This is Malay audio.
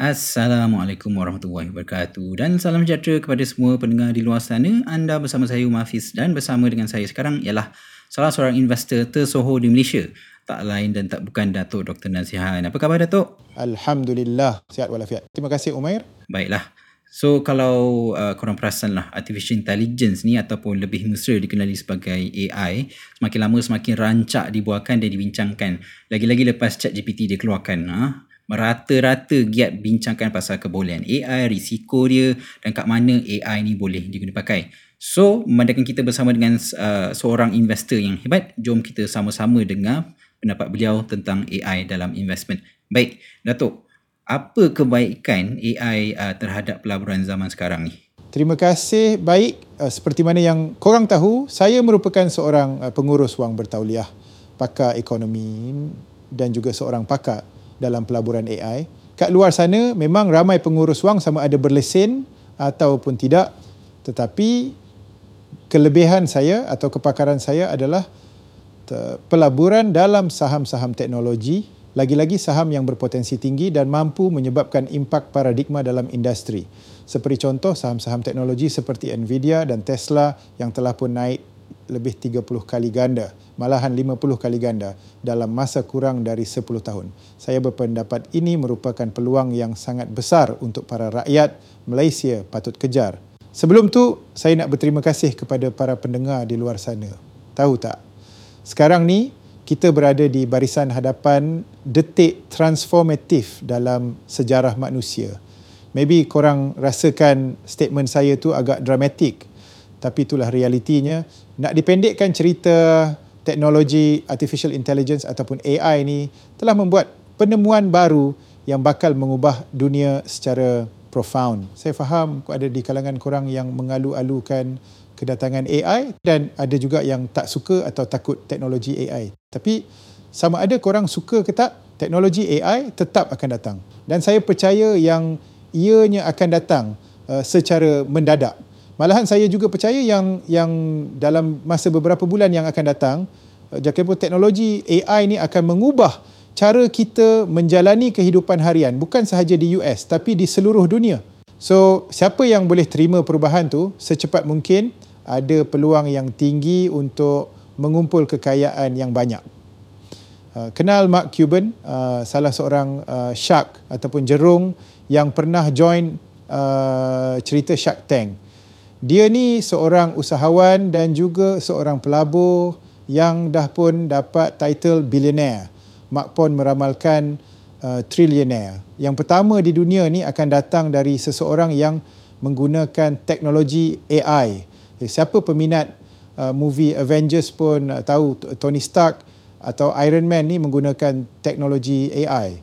Assalamualaikum warahmatullahi wabarakatuh dan salam sejahtera kepada semua pendengar di luar sana. Anda bersama saya Umar Hafiz dan bersama dengan saya sekarang ialah salah seorang investor tersohor di Malaysia. Tak lain dan tak bukan Datuk Dr. Nazihan. Apa khabar Datuk? Alhamdulillah, sihat walafiat. Terima kasih Umair. Baiklah. So kalau uh, korang perasan lah artificial intelligence ni ataupun lebih mesra dikenali sebagai AI semakin lama semakin rancak dibuahkan dan dibincangkan. Lagi-lagi lepas chat GPT dia keluarkan. Ha? Merata-rata giat bincangkan pasal kebolehan AI, risiko dia dan kat mana AI ni boleh digunakan. So, memandangkan kita bersama dengan uh, seorang investor yang hebat, jom kita sama-sama dengar pendapat beliau tentang AI dalam investment. Baik, Datuk, apa kebaikan AI uh, terhadap pelaburan zaman sekarang ni? Terima kasih. Baik, uh, seperti mana yang korang tahu, saya merupakan seorang uh, pengurus wang bertauliah, pakar ekonomi dan juga seorang pakar dalam pelaburan AI. Kat luar sana memang ramai pengurus wang sama ada berlesen ataupun tidak. Tetapi kelebihan saya atau kepakaran saya adalah pelaburan dalam saham-saham teknologi, lagi-lagi saham yang berpotensi tinggi dan mampu menyebabkan impak paradigma dalam industri. Seperti contoh saham-saham teknologi seperti Nvidia dan Tesla yang telah pun naik lebih 30 kali ganda, malahan 50 kali ganda dalam masa kurang dari 10 tahun. Saya berpendapat ini merupakan peluang yang sangat besar untuk para rakyat Malaysia patut kejar. Sebelum tu, saya nak berterima kasih kepada para pendengar di luar sana. Tahu tak? Sekarang ni, kita berada di barisan hadapan detik transformatif dalam sejarah manusia. Maybe korang rasakan statement saya tu agak dramatik tapi itulah realitinya. Nak dipendekkan cerita teknologi artificial intelligence ataupun AI ni telah membuat penemuan baru yang bakal mengubah dunia secara profound. Saya faham ada di kalangan korang yang mengalu-alukan kedatangan AI dan ada juga yang tak suka atau takut teknologi AI. Tapi sama ada korang suka ke tak, teknologi AI tetap akan datang. Dan saya percaya yang ianya akan datang uh, secara mendadak Malahan saya juga percaya yang yang dalam masa beberapa bulan yang akan datang, eh, jangkauan teknologi AI ini akan mengubah cara kita menjalani kehidupan harian bukan sahaja di US tapi di seluruh dunia. So, siapa yang boleh terima perubahan tu secepat mungkin ada peluang yang tinggi untuk mengumpul kekayaan yang banyak. Uh, kenal Mark Cuban, uh, salah seorang shark ataupun jerung yang pernah join cerita Shark Tank. Dia ni seorang usahawan dan juga seorang pelabur yang dah pun dapat title billionaire. Mak Pon meramalkan uh, trillionaire. Yang pertama di dunia ni akan datang dari seseorang yang menggunakan teknologi AI. Eh, siapa peminat uh, movie Avengers pun uh, tahu Tony Stark atau Iron Man ni menggunakan teknologi AI.